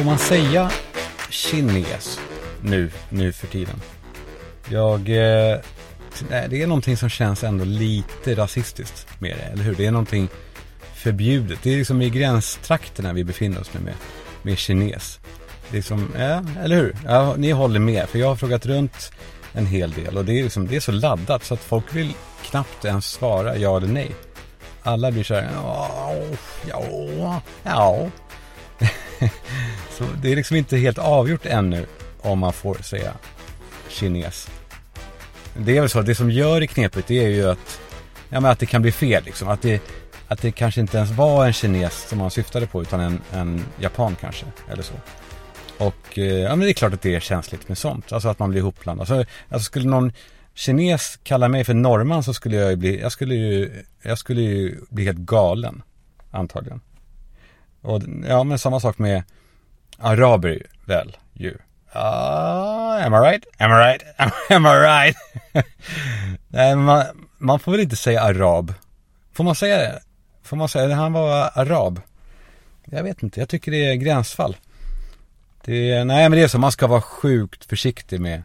får man säga kines nu, nu för tiden? Jag, eh, det är någonting som känns ändå lite rasistiskt med det, eller hur? Det är någonting förbjudet. Det är liksom i gränstrakterna vi befinner oss nu med, med kines. Det är som, ja, eller hur? Ja, ni håller med, för jag har frågat runt en hel del och det är liksom, det är så laddat så att folk vill knappt ens svara ja eller nej. Alla blir så här, ja, ja, ja. så det är liksom inte helt avgjort ännu om man får säga kines. Det är väl så, det som gör det knepigt det är ju att, ja men att det kan bli fel liksom. Att det, att det kanske inte ens var en kines som man syftade på utan en, en japan kanske, eller så. Och eh, ja men det är klart att det är känsligt med sånt, alltså att man blir ihopblandad. Alltså, alltså skulle någon kines kalla mig för norrman så skulle jag ju bli, jag skulle ju, jag skulle ju bli helt galen. Antagligen. Och ja men samma sak med araber väl ju. Ah, am I right? Am I right? Am, I right? Nej, man, man får väl inte säga arab. Får man säga det? Får man säga det? Han var arab. Jag vet inte, jag tycker det är gränsfall. Det är, nej men det är så, man ska vara sjukt försiktig med,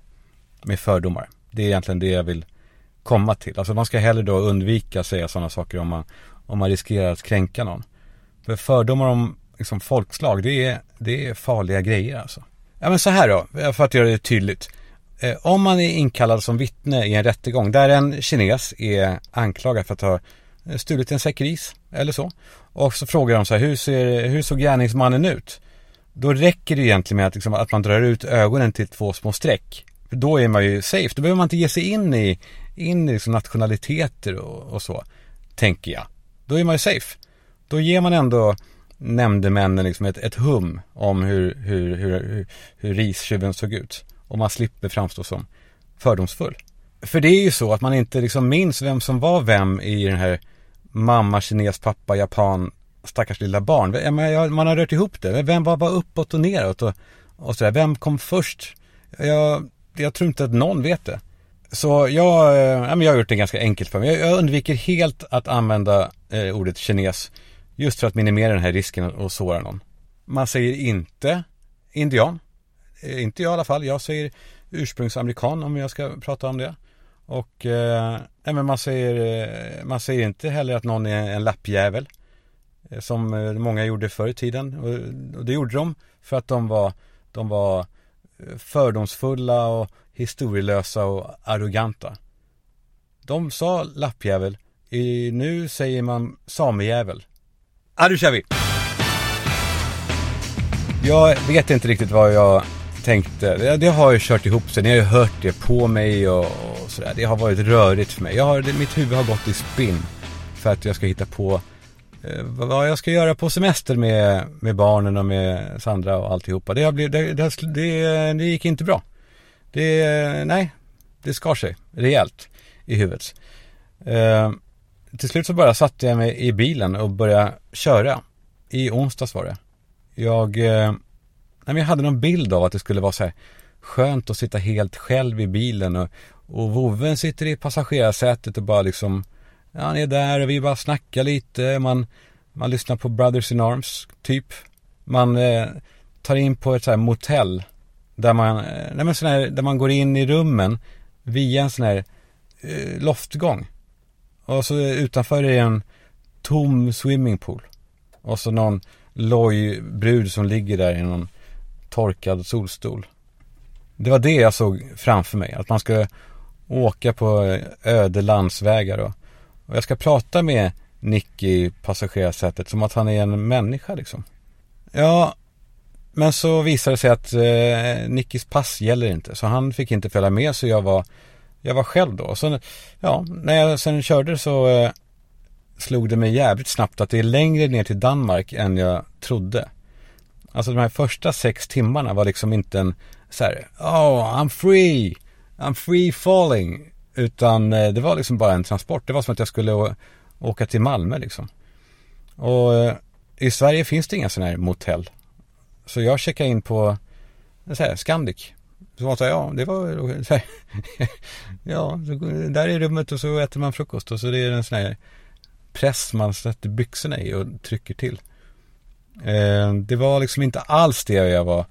med fördomar. Det är egentligen det jag vill komma till. Alltså man ska hellre då undvika att säga sådana saker om man, om man riskerar att kränka någon. För fördomar om liksom, folkslag, det är, det är farliga grejer alltså. Ja men så här då, för att göra det tydligt. Eh, om man är inkallad som vittne i en rättegång där en kines är anklagad för att ha eh, stulit en säck ris eller så. Och så frågar de så här, hur, ser, hur såg gärningsmannen ut? Då räcker det egentligen med att, liksom, att man drar ut ögonen till två små streck. För då är man ju safe. Då behöver man inte ge sig in i, in i liksom nationaliteter och, och så. Tänker jag. Då är man ju safe. Då ger man ändå nämndemännen liksom ett, ett hum om hur, hur, hur, hur, hur ristjuven såg ut. Och man slipper framstå som fördomsfull. För det är ju så att man inte liksom minns vem som var vem i den här mamma, kines, pappa, japan, stackars lilla barn. Man har rört ihop det. Vem var, var uppåt och neråt och, och sådär. Vem kom först? Jag, jag tror inte att någon vet det. Så jag, eh, jag har gjort det ganska enkelt för mig. Jag undviker helt att använda eh, ordet kines Just för att minimera den här risken att såra någon. Man säger inte indian. Eh, inte jag i alla fall. Jag säger ursprungsamerikan om jag ska prata om det. Och eh, nej, men man, säger, eh, man säger inte heller att någon är en lappjävel. Eh, som många gjorde förr i tiden. Och, och det gjorde de för att de var, de var fördomsfulla och historielösa och arroganta. De sa lappjävel. I, nu säger man samejävel. Ja, nu kör vi! Jag vet inte riktigt vad jag tänkte. Det, det har ju kört ihop sig. Ni har ju hört det på mig och, och sådär. Det har varit rörigt för mig. Jag har, det, mitt huvud har gått i spinn. För att jag ska hitta på eh, vad jag ska göra på semester med, med barnen och med Sandra och alltihopa. Det, har blivit, det, det, det, det gick inte bra. Det, nej, det skar sig rejält i huvudet. Eh, till slut så bara satte jag mig i bilen och började köra. I onsdags var det. Jag, eh, jag hade någon bild av att det skulle vara så här skönt att sitta helt själv i bilen och, och vovven sitter i passagerarsätet och bara liksom, ja, han är där och vi bara snackar lite. Man, man lyssnar på Brothers in Arms, typ. Man eh, tar in på ett så här motell där man, eh, nej, men sån här, där man går in i rummen via en sån här eh, loftgång. Och så utanför är en tom swimmingpool. Och så någon loj brud som ligger där i någon torkad solstol. Det var det jag såg framför mig. Att man ska åka på öde landsvägar och, och jag ska prata med Nick i passagerarsätet som att han är en människa liksom. Ja, men så visade det sig att eh, Nickis pass gäller inte. Så han fick inte följa med så jag var jag var själv då. Så, ja, när jag sen körde så eh, slog det mig jävligt snabbt att det är längre ner till Danmark än jag trodde. Alltså de här första sex timmarna var liksom inte en så här, oh I'm free, I'm free falling. Utan eh, det var liksom bara en transport. Det var som att jag skulle åka till Malmö liksom. Och eh, i Sverige finns det inga sådana här motell. Så jag checkade in på så här, Scandic. Så man sa, ja, det var så här, Ja, där är rummet och så äter man frukost och så det är en sån här press man sätter byxorna i och trycker till. Eh, det var liksom inte alls det jag var.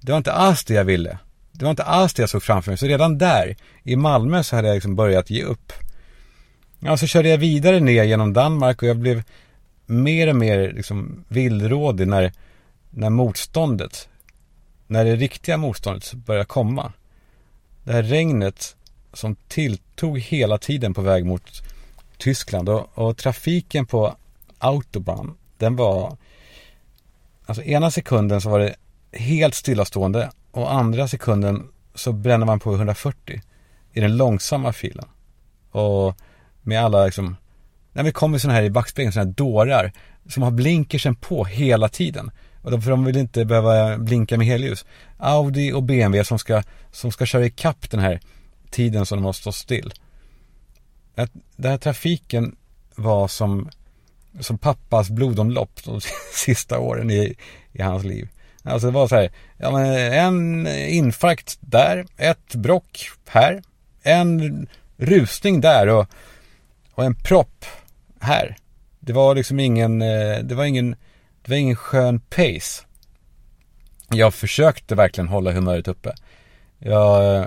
Det var inte alls det jag ville. Det var inte alls det jag såg framför mig. Så redan där, i Malmö, så hade jag liksom börjat ge upp. Ja, så körde jag vidare ner genom Danmark och jag blev mer och mer liksom villrådig när, när motståndet, när det riktiga motståndet började komma. Det här regnet som tilltog hela tiden på väg mot Tyskland och, och trafiken på Autobahn, den var Alltså ena sekunden så var det helt stillastående och andra sekunden så bränner man på 140 i den långsamma filen. Och med alla liksom, när vi kommer sådana här i backspegeln, sådana här dårar som har blinkersen på hela tiden. Och de, för de vill inte behöva blinka med helljus. Audi och BMW som ska, som ska köra ikapp den här tiden som de har stått still. Att den här trafiken var som, som pappas blodomlopp de sista åren i, i hans liv. Alltså det var så här, ja men en infarkt där, ett brock här, en rusning där och, och en propp här. Det var liksom ingen, eh, det var ingen, det var ingen skön pace. Jag försökte verkligen hålla humöret uppe. Jag eh,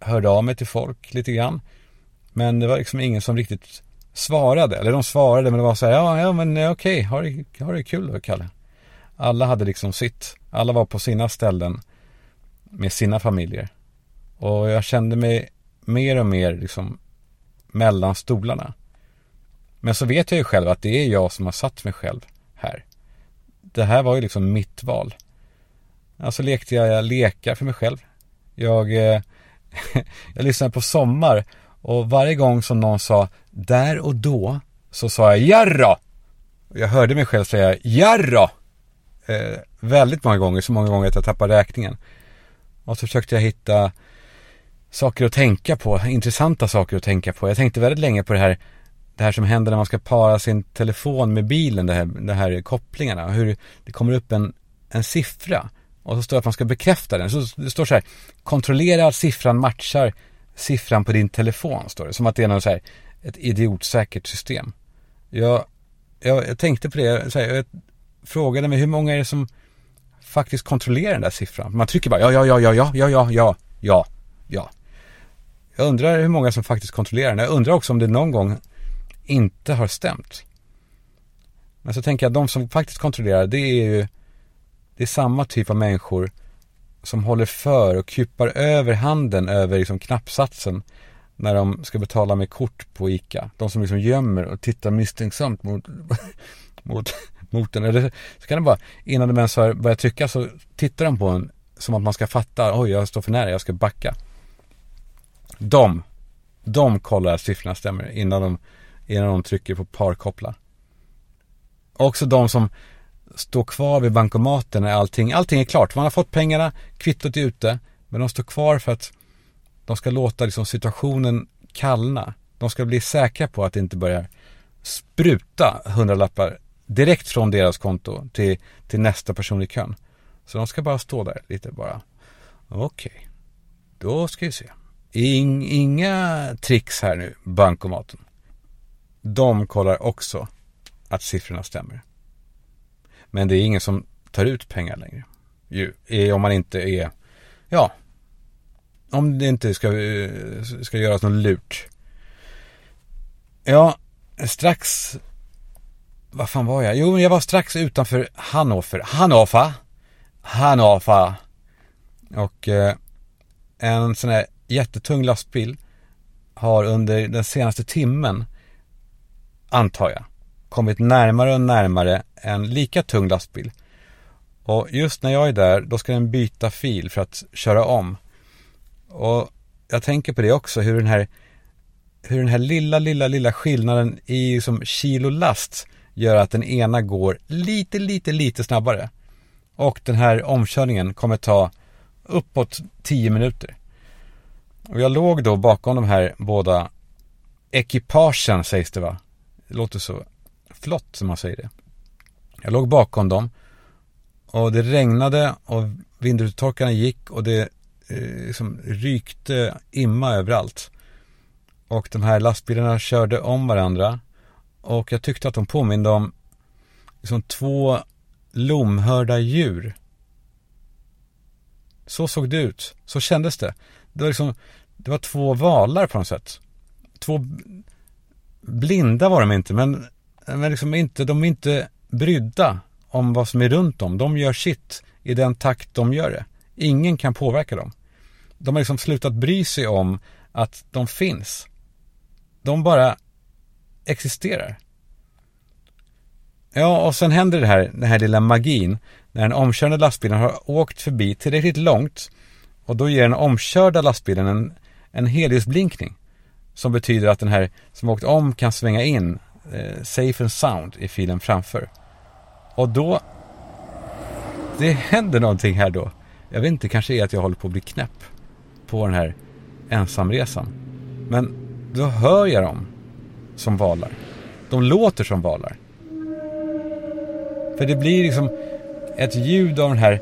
hörde av mig till folk lite grann. Men det var liksom ingen som riktigt svarade. Eller de svarade men det var så här, ja, ja men eh, okej, okay, har, det, har det kul då Kalle. Alla hade liksom sitt. Alla var på sina ställen med sina familjer. Och jag kände mig mer och mer liksom mellan stolarna. Men så vet jag ju själv att det är jag som har satt mig själv här. Det här var ju liksom mitt val. Alltså lekte jag lekar för mig själv. Jag, eh, jag lyssnade på Sommar och varje gång som någon sa där och då så sa jag jarra. Jag hörde mig själv säga jarra. Eh, väldigt många gånger, så många gånger att jag tappade räkningen. Och så försökte jag hitta saker att tänka på, intressanta saker att tänka på. Jag tänkte väldigt länge på det här, det här som händer när man ska para sin telefon med bilen, det här, det här kopplingarna. Hur det kommer upp en, en siffra och så står det att man ska bekräfta den. Så det står så här, kontrollera att siffran matchar siffran på din telefon, står det. Som att det är något så här, ett idiotsäkert system. Jag, jag, jag tänkte på det, så här, jag frågade mig hur många är det som faktiskt kontrollerar den där siffran? Man trycker bara ja, ja, ja, ja, ja, ja, ja, ja, ja, ja. Jag undrar hur många som faktiskt kontrollerar den. Jag undrar också om det någon gång inte har stämt. Men så tänker jag att de som faktiskt kontrollerar, det är ju det är samma typ av människor som håller för och kupar över handen över liksom knappsatsen när de ska betala med kort på ICA. De som liksom gömmer och tittar misstänksamt mot, mot, mot den. Eller så kan det bara, innan de ens har börjat trycka så tittar de på en som att man ska fatta, oj jag står för nära, jag ska backa. De, de kollar att siffrorna stämmer innan de, innan de trycker på parkoppla. Också de som står kvar vid bankomaten när allting, allting är klart. Man har fått pengarna, kvittot är ute, men de står kvar för att de ska låta liksom situationen kallna. De ska bli säkra på att det inte börjar spruta hundralappar direkt från deras konto till, till nästa person i kön. Så de ska bara stå där lite bara. Okej, okay. då ska vi se. Inga tricks här nu, bankomaten. De kollar också att siffrorna stämmer. Men det är ingen som tar ut pengar längre. Ju, om man inte är, ja, om det inte ska, eh, ska göras något lurt. Ja, strax, vad fan var jag? Jo, jag var strax utanför Hannover. Hannover? Hannover. Och eh, en sån här jättetung lastbil har under den senaste timmen, antar jag, kommit närmare och närmare en lika tung lastbil. Och just när jag är där, då ska den byta fil för att köra om. Och jag tänker på det också, hur den här, hur den här lilla, lilla, lilla skillnaden i som kilo last gör att den ena går lite, lite, lite snabbare. Och den här omkörningen kommer ta uppåt 10 minuter. Och jag låg då bakom de här båda ekipagen sägs det va? Det låter så flott som man säger det. Jag låg bakom dem och det regnade och vindrutetorkarna gick och det eh, liksom rykte imma överallt. Och de här lastbilarna körde om varandra och jag tyckte att de påminde om liksom två lomhörda djur. Så såg det ut. Så kändes det. Det var liksom, det var två valar på något sätt. Två blinda var de inte, men, men liksom inte, de är inte brydda om vad som är runt dem. De gör sitt i den takt de gör det. Ingen kan påverka dem. De har liksom slutat bry sig om att de finns. De bara existerar. Ja, och sen händer det här, den här lilla magin, när den omkörande lastbilen har åkt förbi tillräckligt långt och då ger den omkörda lastbilen en, en helljusblinkning. Som betyder att den här som åkt om kan svänga in eh, safe and sound i filen framför. Och då, det händer någonting här då. Jag vet inte, kanske är att jag håller på att bli knäpp på den här ensamresan. Men då hör jag dem som valar. De låter som valar. För det blir liksom ett ljud av den här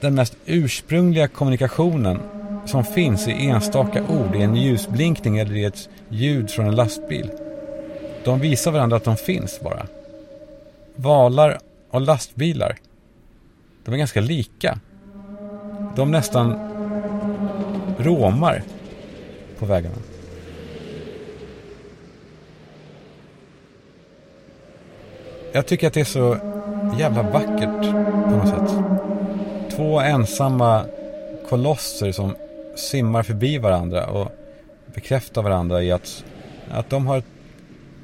den mest ursprungliga kommunikationen som finns i enstaka ord, i en ljusblinkning eller i ett ljud från en lastbil. De visar varandra att de finns bara. Valar och lastbilar, de är ganska lika. De nästan råmar på vägarna. Jag tycker att det är så jävla vackert på något sätt. Två ensamma kolosser som simmar förbi varandra och bekräftar varandra i att, att de har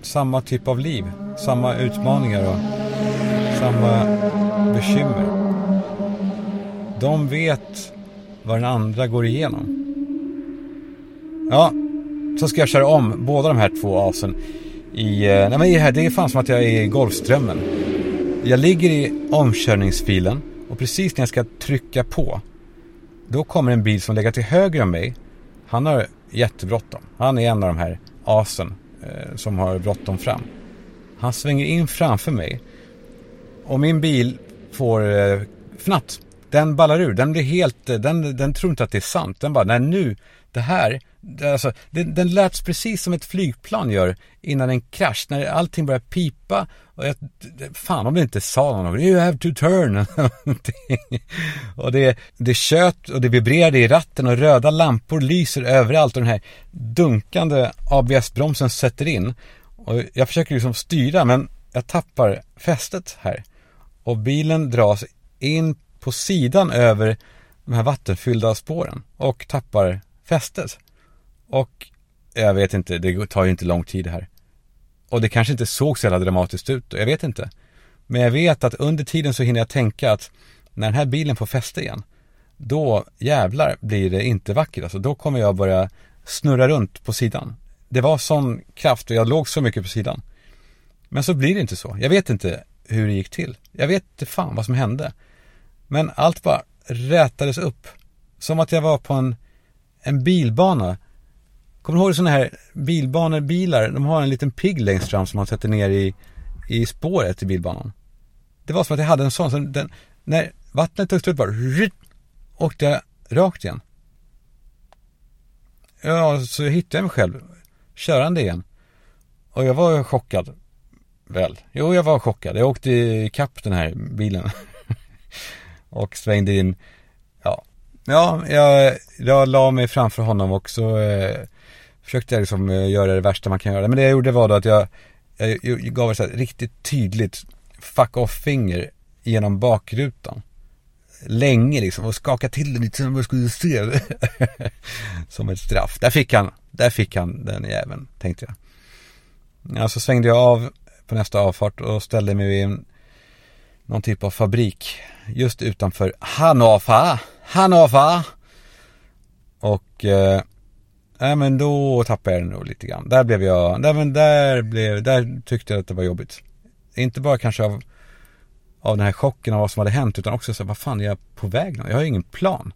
samma typ av liv, samma utmaningar och samma bekymmer. De vet vad den andra går igenom. Ja, så ska jag köra om båda de här två asen i, eh, nej men det, här, det är fan som att jag är i Golfströmmen. Jag ligger i omkörningsfilen och precis när jag ska trycka på då kommer en bil som lägger till höger om mig. Han har jättebråttom. Han är en av de här asen eh, som har bråttom fram. Han svänger in framför mig och min bil får eh, fnatt. Den ballar ur. Den blir helt, eh, den, den tror inte att det är sant. Den bara, nej nu, det här, alltså, den, den lät precis som ett flygplan gör innan en krasch, när allting börjar pipa. Och jag, fan om det inte sa någon you have to turn. och det, det kött och det vibrerade i ratten och röda lampor lyser överallt och den här dunkande ABS-bromsen sätter in. Och jag försöker liksom styra men jag tappar fästet här. Och bilen dras in på sidan över de här vattenfyllda spåren och tappar fästet. Och jag vet inte, det tar ju inte lång tid här. Och det kanske inte såg så jävla dramatiskt ut, jag vet inte. Men jag vet att under tiden så hinner jag tänka att när den här bilen får fäste igen, då jävlar blir det inte vackert. Alltså då kommer jag börja snurra runt på sidan. Det var sån kraft och jag låg så mycket på sidan. Men så blir det inte så. Jag vet inte hur det gick till. Jag vet inte fan vad som hände. Men allt bara rätades upp. Som att jag var på en en bilbana. Kommer du ihåg sådana här bilbanor, bilar? De har en liten pigg längst fram som man sätter ner i, i spåret i bilbanan. Det var som att jag hade en sån, så den, när vattnet tog slut bara åkte jag rakt igen. Ja, så hittade jag mig själv körande igen. Och jag var chockad. Väl, jo jag var chockad. Jag åkte ikapp den här bilen. och svängde in Ja, jag, jag la mig framför honom och så eh, försökte jag liksom eh, göra det värsta man kan göra. Men det jag gjorde var då att jag, jag, jag gav ett så riktigt tydligt fuck off-finger genom bakrutan. Länge liksom och skaka till den lite som jag skulle se Som ett straff. Där fick han, där fick han den jäveln, tänkte jag. Ja, så svängde jag av på nästa avfart och ställde mig vid en, någon typ av fabrik just utanför Hannover. Hannover. Och, eh, nej men då tappade jag den nog lite grann. Där blev jag, där, men där blev, där tyckte jag att det var jobbigt. Inte bara kanske av, av den här chocken av vad som hade hänt utan också så vad fan är jag på väg nu? Jag har ju ingen plan.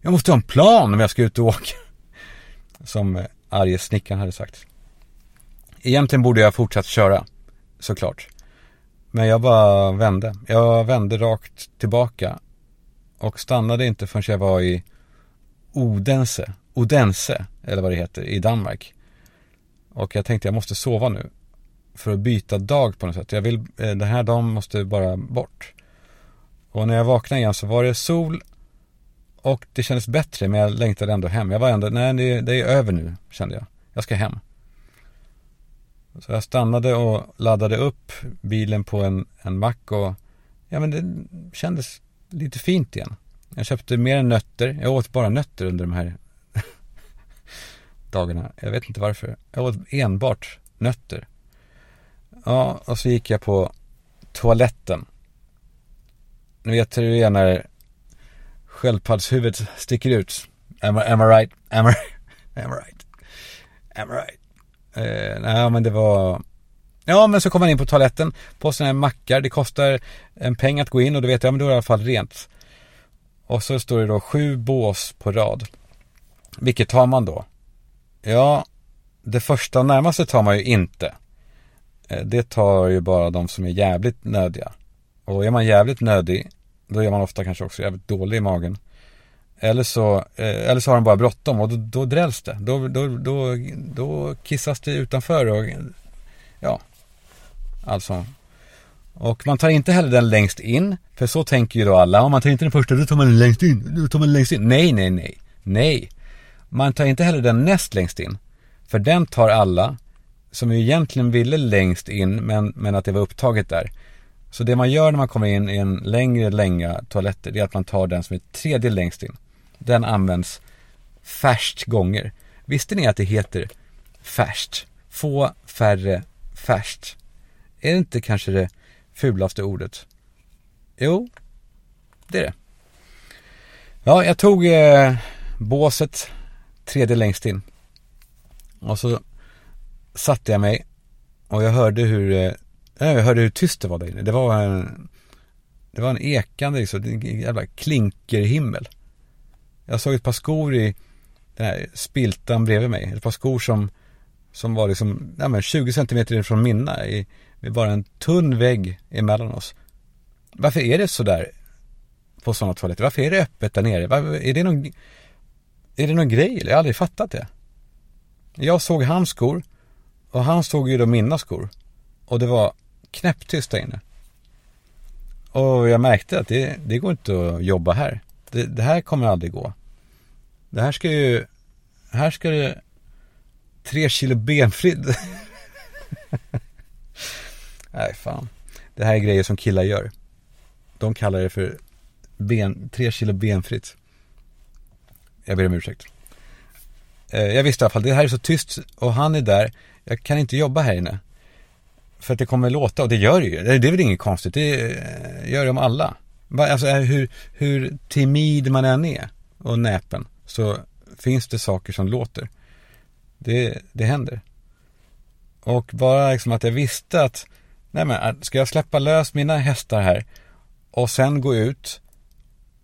Jag måste ha en plan om jag ska ut och åka. Som eh, arge snickaren hade sagt. Egentligen borde jag fortsatt köra, såklart. Men jag bara vände. Jag vände rakt tillbaka och stannade inte förrän jag var i Odense, Odense eller vad det heter, i Danmark. Och jag tänkte jag måste sova nu. för att byta dag på något sätt. Jag vill, eh, den här dagen måste bara bort. Och när jag vaknade igen så var det sol och det kändes bättre men jag längtade ändå hem. Jag var ändå, nej det, det är över nu kände jag. Jag ska hem. Så jag stannade och laddade upp bilen på en, en mack och ja men det kändes lite fint igen. Jag köpte mer nötter. Jag åt bara nötter under de här dagarna. Jag vet inte varför. Jag åt enbart nötter. Ja, och så gick jag på toaletten. Ni vet hur det är när sköldpaddshuvudet sticker ut. Am I, am I right? Am I, am I right? Am I right? Eh, nej, men det var... Ja, men så kom man in på toaletten på sådana här mackar. Det kostar en peng att gå in och då vet jag, men då är det i alla fall rent. Och så står det då sju bås på rad. Vilket tar man då? Ja, det första närmaste tar man ju inte. Eh, det tar ju bara de som är jävligt nödiga. Och är man jävligt nödig, då är man ofta kanske också jävligt dålig i magen. Eller så, eh, eller så har de bara bråttom och då, då drälls det. Då, då, då, då kissas det utanför och ja, alltså. Och man tar inte heller den längst in, för så tänker ju då alla. Om man tar inte den första, då tar man den längst in. Då tar man den längst in. Nej, nej, nej. Nej. Man tar inte heller den näst längst in. För den tar alla som ju egentligen ville längst in men, men att det var upptaget där. Så det man gör när man kommer in i en längre länga toaletter det är att man tar den som är tredje längst in. Den används färst gånger. Visste ni att det heter färst? Få, färre, färst. Är det inte kanske det fulaste ordet? Jo, det är det. Ja, jag tog eh, båset tredje längst in. Och så satte jag mig och jag hörde hur, eh, jag hörde hur tyst det var där inne. Det var en, det var en ekande, liksom, en jävla klinkerhimmel. Jag såg ett par skor i den här spiltan bredvid mig. Ett par skor som, som var liksom, ja men 20 centimeter ifrån mina. I, med bara en tunn vägg emellan oss. Varför är det så där på sådana toaletter? Varför är det öppet där nere? Varför, är det någon, är det någon grej? Jag har aldrig fattat det. Jag såg hans skor och han såg ju då mina skor. Och det var knäpptyst där inne. Och jag märkte att det, det går inte att jobba här. Det, det, här kommer aldrig gå. Det här ska ju, här ska det tre kilo benfritt. Nej fan. Det här är grejer som killar gör. De kallar det för ben, tre kilo benfritt. Jag ber om ursäkt. Eh, jag visste i alla fall, det här är så tyst och han är där. Jag kan inte jobba här inne. För att det kommer låta, och det gör det ju. Det är väl inget konstigt, det eh, gör gör de alla. Alltså eh, hur, hur timid man än är och näpen så finns det saker som låter. Det, det händer. Och bara liksom att jag visste att, nej men ska jag släppa lös mina hästar här och sen gå ut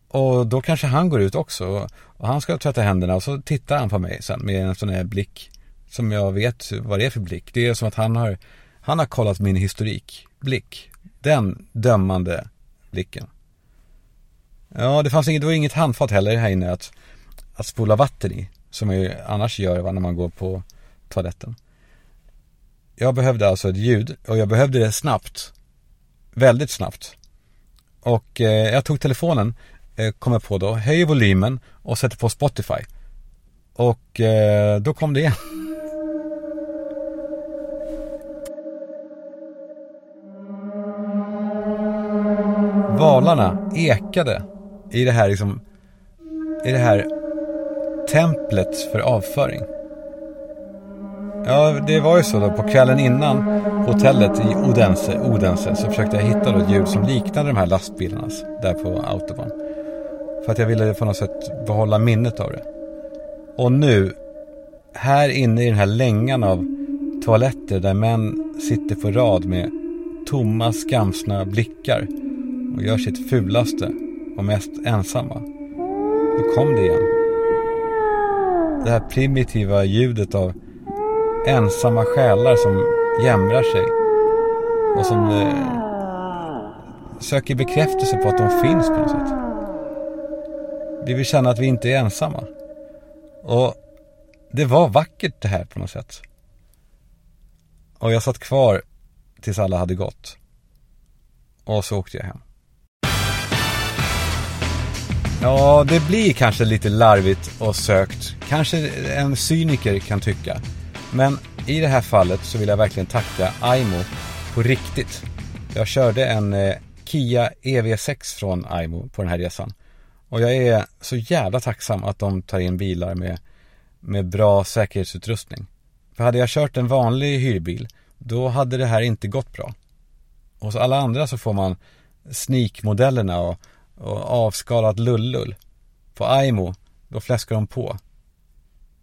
och då kanske han går ut också och han ska tvätta händerna och så tittar han på mig sen med en sån här blick som jag vet vad det är för blick. Det är som att han har, han har kollat min historik, blick. Den dömande blicken. Ja, det fanns inget, det var inget handfat heller här inne att, att spola vatten i. Som jag annars gör när man går på toaletten. Jag behövde alltså ett ljud och jag behövde det snabbt. Väldigt snabbt. Och eh, jag tog telefonen, Eh, kom jag på då, höjer volymen och sätter på Spotify. Och eh, då kom det igen. Valarna ekade i det här liksom, i det här templet för avföring. Ja, det var ju så då. På kvällen innan hotellet i Odense, Odense så försökte jag hitta då ett ljud som liknade de här lastbilarnas där på autobahn. För att jag ville på något sätt behålla minnet av det. Och nu, här inne i den här längan av toaletter där män sitter på rad med tomma skamsna blickar och gör sitt fulaste och mest ensamma. Då kom det igen. Det här primitiva ljudet av ensamma själar som jämrar sig och som eh, söker bekräftelse på att de finns på något sätt. Vi vill känna att vi inte är ensamma. Och det var vackert det här på något sätt. Och jag satt kvar tills alla hade gått. Och så åkte jag hem. Ja, det blir kanske lite larvigt och sökt. Kanske en cyniker kan tycka. Men i det här fallet så vill jag verkligen tacka Aimo på riktigt. Jag körde en eh, Kia EV6 från Aimo på den här resan. Och jag är så jävla tacksam att de tar in bilar med, med bra säkerhetsutrustning. För hade jag kört en vanlig hyrbil, då hade det här inte gått bra. Hos alla andra så får man sneakmodellerna och, och avskalat lullull. På Aimo, då fläskar de på.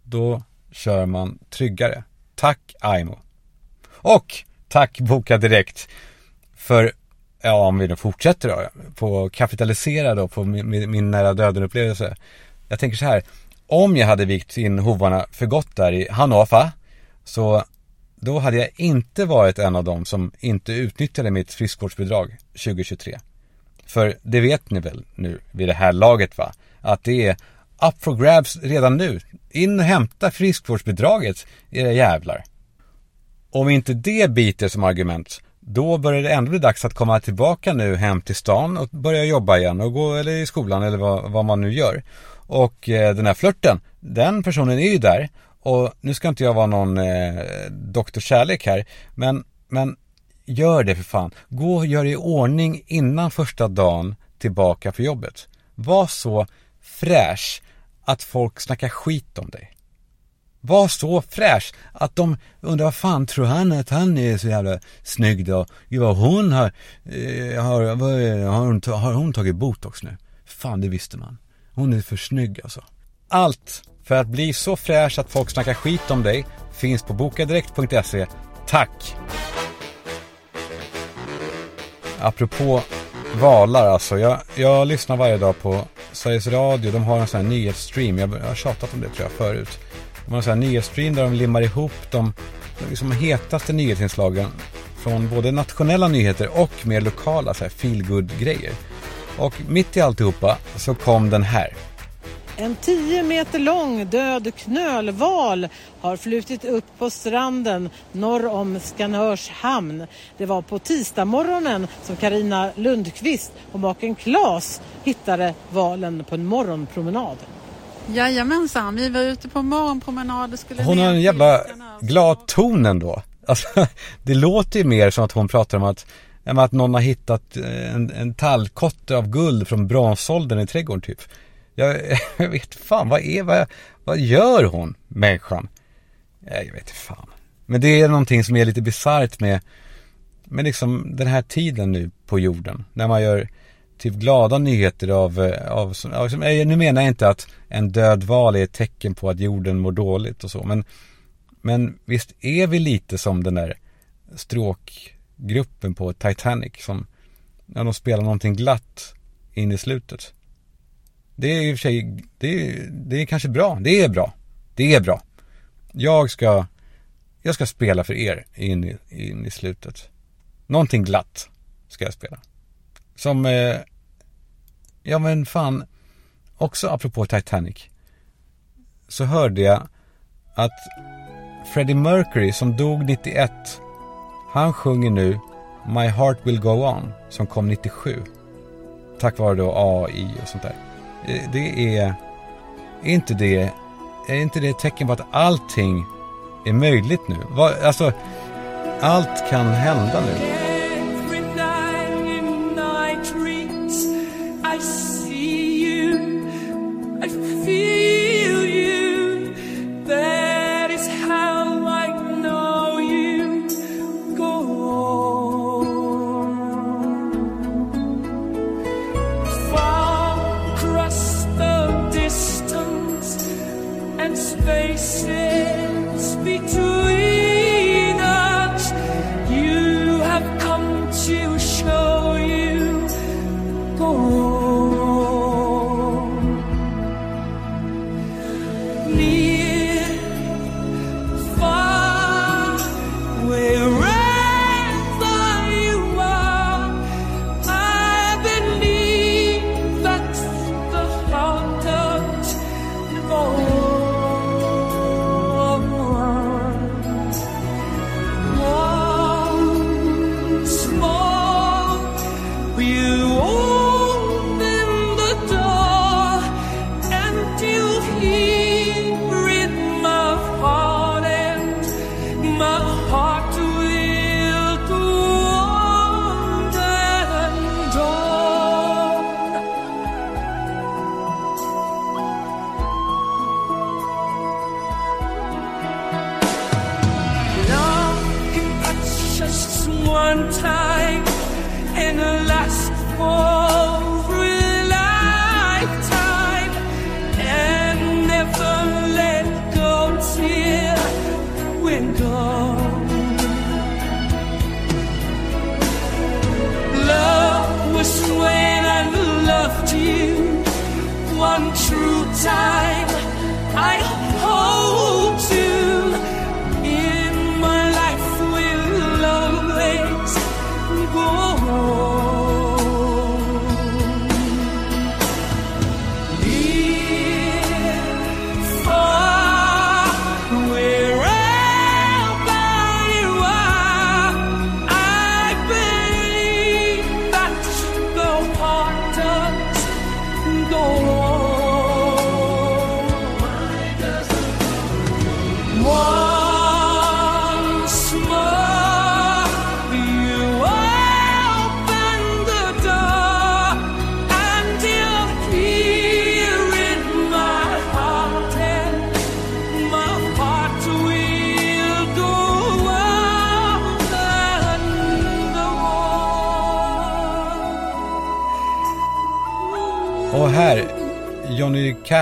Då kör man tryggare. Tack Aimo. Och tack Boka Direkt. För, ja om vi nu fortsätter då, på kapitalisera då på min, min nära döden upplevelse. Jag tänker så här, om jag hade vikt in hovarna för gott där i Hannover, så då hade jag inte varit en av dem som inte utnyttjade mitt friskvårdsbidrag 2023. För det vet ni väl nu vid det här laget va? Att det är up for grabs redan nu. In och hämta friskvårdsbidraget, era jävlar. Om inte det biter som argument, då börjar det ändå bli dags att komma tillbaka nu hem till stan och börja jobba igen och gå eller i skolan eller vad, vad man nu gör. Och eh, den här flörten, den personen är ju där och nu ska inte jag vara någon eh, doktor kärlek här, men, men gör det för fan. Gå och gör i ordning innan första dagen tillbaka på jobbet. Var så fräsch att folk snackar skit om dig. Var så fräsch att de undrar vad fan tror han att han är så jävla snygg då? Gud vad hon har, eh, har, har, hon, har hon tagit botox nu? Fan det visste man. Hon är för snygg alltså. Allt för att bli så fräsch att folk snackar skit om dig finns på bokadirekt.se. Tack! Apropå valar alltså. Jag, jag lyssnar varje dag på Sveriges Radio. De har en sån här nyhetsstream. Jag, jag har tjatat om det tror jag förut. De har en sån här nyhetsstream där de limmar ihop de, de liksom hetaste nyhetsinslagen från både nationella nyheter och mer lokala så här feel grejer Och mitt i alltihopa så kom den här. En 10 meter lång död knölval har flutit upp på stranden norr om Skanörs hamn. Det var på tisdagsmorgonen som Karina Lundqvist och maken Klas hittade valen på en morgonpromenad. Jajamensan, vi var ute på morgonpromenad. Skulle hon har en jävla glad ton ändå. Alltså, det låter ju mer som att hon pratar om att, att någon har hittat en, en tallkotte av guld från bronsåldern i trädgården typ. Jag, jag vet fan, vad är, vad, vad gör hon, människan? Jag vet fan. Men det är någonting som är lite bisarrt med, med liksom den här tiden nu på jorden. När man gör till glada nyheter av, eh, av, av eh, nu menar jag inte att en död val är ett tecken på att jorden mår dåligt och så. Men, men visst är vi lite som den där stråkgruppen på Titanic som, när de spelar någonting glatt in i slutet. Det är i och för sig, det är, det är kanske bra. Det är bra. Det är bra. Jag ska, jag ska spela för er in i, in i slutet. Någonting glatt ska jag spela. Som, eh, ja men fan, också apropå Titanic. Så hörde jag att Freddie Mercury som dog 91, han sjunger nu My Heart Will Go On som kom 97. Tack vare då AI och sånt där. Eh, det är, är inte det, är inte det ett tecken på att allting är möjligt nu? Alltså, allt kan hända nu.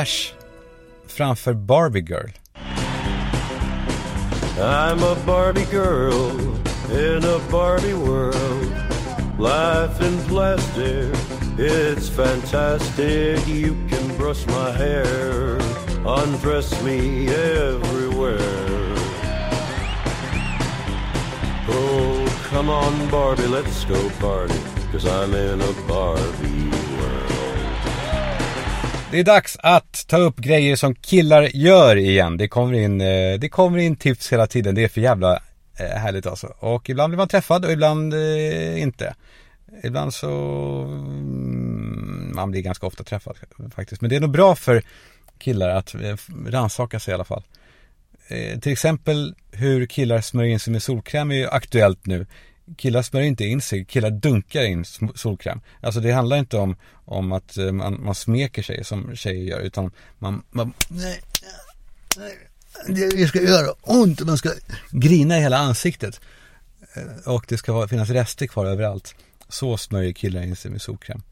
Cash framför Barbie Girl. I'm a Barbie girl in a Barbie world. Life in plastic, it's fantastic. You can brush my hair, undress me everywhere. Oh, come on, Barbie, let's go party. Cause I'm in a Barbie. Det är dags att ta upp grejer som killar gör igen. Det kommer in, eh, det kommer in tips hela tiden. Det är för jävla eh, härligt alltså. Och ibland blir man träffad och ibland eh, inte. Ibland så, mm, man blir ganska ofta träffad faktiskt. Men det är nog bra för killar att rannsaka sig i alla fall. Till exempel hur killar smörjer in sig med solkräm är ju aktuellt nu. Killar smörjer inte in sig, killar dunkar in solkräm. Alltså det handlar inte om, om att eh, man, man smeker sig som tjejer gör, utan man, man nej, nej, det ska göra ont, man ska grina i hela ansiktet. Eh, och det ska finnas rester kvar överallt. Så smörjer killar in sig med solkräm.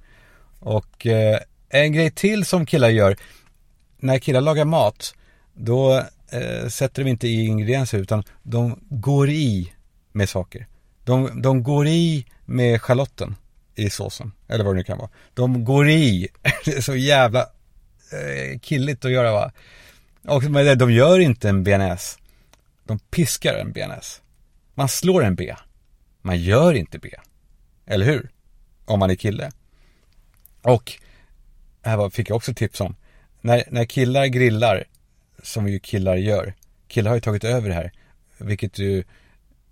Och eh, en grej till som killar gör, när killar lagar mat, då eh, sätter de inte i ingredienser utan de går i med saker. De, de går i med schalotten i såsen, eller vad det nu kan vara. De går i, det är så jävla eh, killigt att göra va. Och men de gör inte en bearnaise. De piskar en bearnaise. Man slår en B. Man gör inte B. Eller hur? Om man är kille. Och här fick jag också tips om. När, när killar grillar, som ju killar gör. Killar har ju tagit över det här. Vilket ju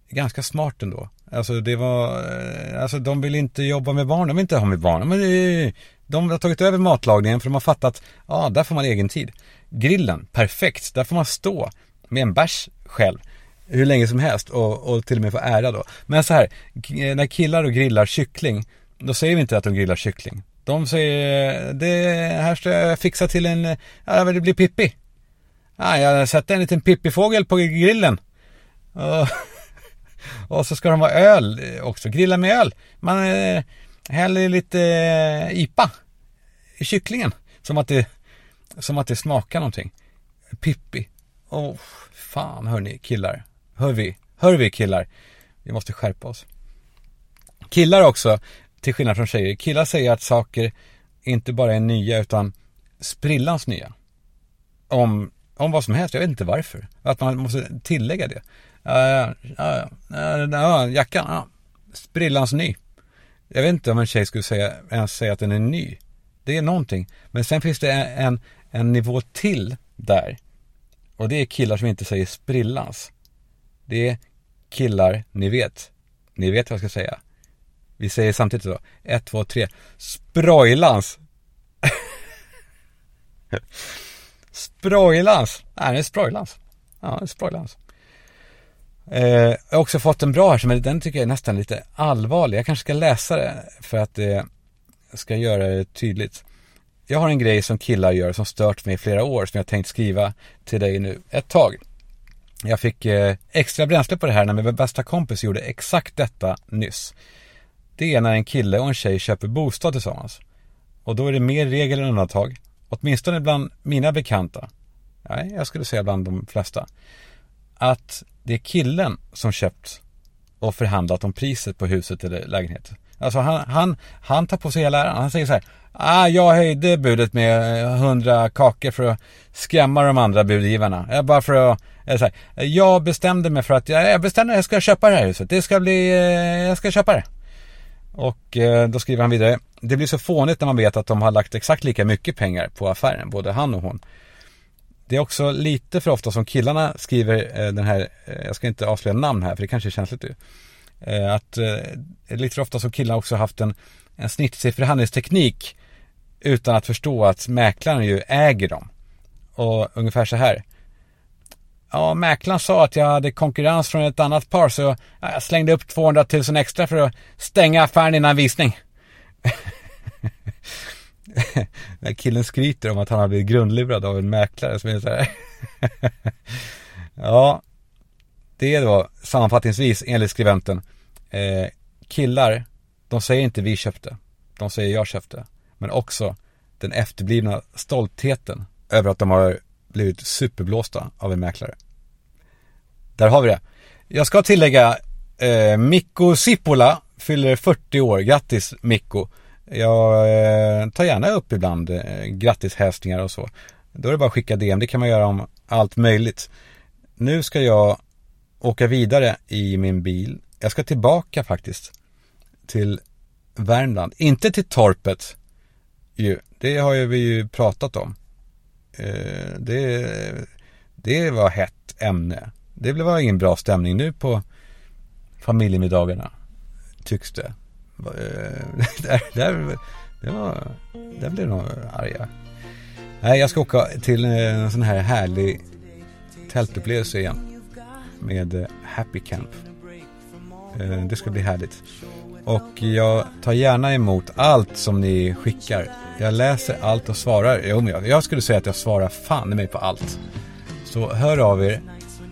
är ganska smart ändå. Alltså det var, eh, alltså de vill inte jobba med barn, de vill inte ha med barn. Men det, de har tagit över matlagningen för de har fattat, ja där får man egen tid. Grillen, perfekt, där får man stå med en bärs själv. Hur länge som helst och, och till och med få ära då. Men så här, eh, när killar och grillar kyckling, då säger vi inte att de grillar kyckling. De säger, eh, det här ska jag fixa till en, ja det blir Pippi. Ah, ja, jag sätter en liten Pippifågel på grillen. Och, och så ska de ha öl eh, också, grilla med öl. Man eh, häller lite eh, IPA i kycklingen. Som att det, som att det smakar någonting. Pippi. Åh, oh, fan hörni killar. Hör vi, hör vi killar. Vi måste skärpa oss. Killar också, till skillnad från tjejer, killar säger att saker inte bara är nya utan sprillans nya. Om, om vad som helst, jag vet inte varför. Att man måste tillägga det. Ja, ja, ja, ja, jackan, ja, sprillans ny. Jag vet inte om en tjej skulle säga, ens säga att den är ny. Det är någonting. Men sen finns det en, en nivå till där. Och det är killar som inte säger sprillans. Det är killar, ni vet. Ni vet vad jag ska säga. Vi säger samtidigt då. Ett, två, tre. Sproilans! sproilans! Nej, det är sproilans. Ja, det är sproilans. Eh, jag har också fått en bra här, som den tycker jag är nästan lite allvarlig. Jag kanske ska läsa det för att eh, det ska göra det tydligt. Jag har en grej som killar gör som stört mig i flera år som jag tänkt skriva till dig nu ett tag. Jag fick eh, extra bränsle på det här när min bästa kompis gjorde exakt detta nyss. Det är när en kille och en tjej köper bostad tillsammans. Och då är det mer regel än undantag. Åtminstone bland mina bekanta. Nej, jag skulle säga bland de flesta. Att det är killen som köpt och förhandlat om priset på huset eller lägenheten. Alltså han, han, han tar på sig hela äran. Han säger så här. Ah, jag höjde budet med 100 kakor för att skrämma de andra budgivarna. Jag bara för att, eller så här, jag bestämde mig för att, jag, jag bestämde att jag ska köpa det här huset. Det ska bli, eh, jag ska köpa det. Och eh, då skriver han vidare. Det blir så fånigt när man vet att de har lagt exakt lika mycket pengar på affären, både han och hon. Det är också lite för ofta som killarna skriver eh, den här, eh, jag ska inte avslöja namn här för det kanske är känsligt ju. Eh, att eh, lite för ofta som killarna också haft en, en snitsig förhandlingsteknik utan att förstå att mäklaren ju äger dem. Och ungefär så här. Ja, mäklaren sa att jag hade konkurrens från ett annat par så jag slängde upp 200 000 extra för att stänga affären innan visning. När killen skryter om att han har blivit grundlurad av en mäklare som är så här. ja, det är då sammanfattningsvis enligt skribenten. Eh, killar, de säger inte vi köpte. De säger jag köpte. Men också den efterblivna stoltheten över att de har blivit superblåsta av en mäklare. Där har vi det. Jag ska tillägga, eh, Mikko Sipola fyller 40 år. Grattis Mikko. Jag eh, tar gärna upp ibland eh, grattishälsningar och så. Då är det bara att skicka DM. Det kan man göra om allt möjligt. Nu ska jag åka vidare i min bil. Jag ska tillbaka faktiskt till Värmland. Inte till torpet ju. Det har ju vi ju pratat om. Eh, det, det var hett ämne. Det var ingen bra stämning nu på familjemiddagarna. Tycks det. Eh, där, där, det var, där blev de arga. Nej, jag ska åka till eh, en sån här härlig tältupplevelse igen. Med eh, Happy Camp. Det ska bli härligt. Och jag tar gärna emot allt som ni skickar. Jag läser allt och svarar. Jo, men jag, jag skulle säga att jag svarar fan i mig på allt. Så hör av er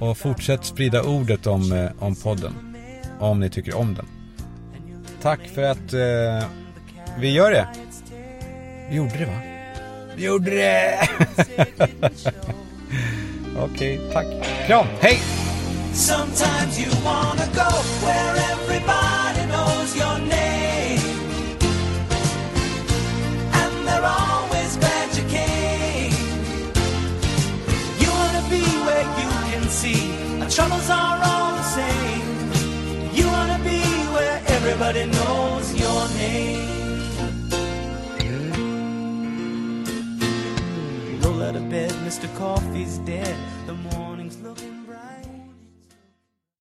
och fortsätt sprida ordet om, om podden. Om ni tycker om den. Tack för att eh, vi gör det. Vi gjorde det va? Vi gjorde det! Okej, tack. Kram, hej! Sometimes you wanna go where everybody knows your name. And they're always glad you came. You wanna be where you can see our troubles are all the same. Everybody knows your name. Roll out of bed, Mr. Coffee's dead. The